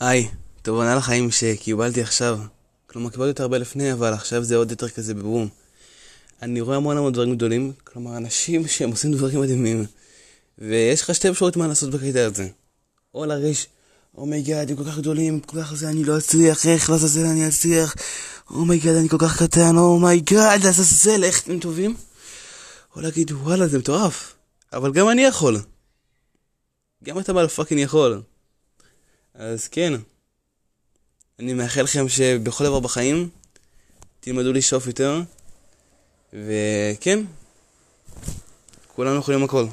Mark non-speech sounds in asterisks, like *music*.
היי, תובנה לחיים שקיבלתי עכשיו. כלומר, קיבלתי אותה הרבה לפני, אבל עכשיו זה עוד יותר כזה בבום. אני רואה המון המון דברים גדולים, כלומר, אנשים *laughs* שהם עושים דברים מדהימים. ויש לך שתי אפשרויות מה לעשות בקטע הזה. או להרגיש, oh my God, הם כל כך גדולים, כל כך זה, אני לא אצליח, איך לעזאזל אני אצליח? oh my God, אני כל כך קטן, oh my God, לעזאזל, איך אתם טובים? או להגיד, וואלה, זה מטורף. אבל גם אני יכול. גם אתה בעל פאקינג יכול. אז כן, אני מאחל לכם שבכל דבר בחיים תלמדו לשאוף יותר, וכן, כולנו יכולים הכל.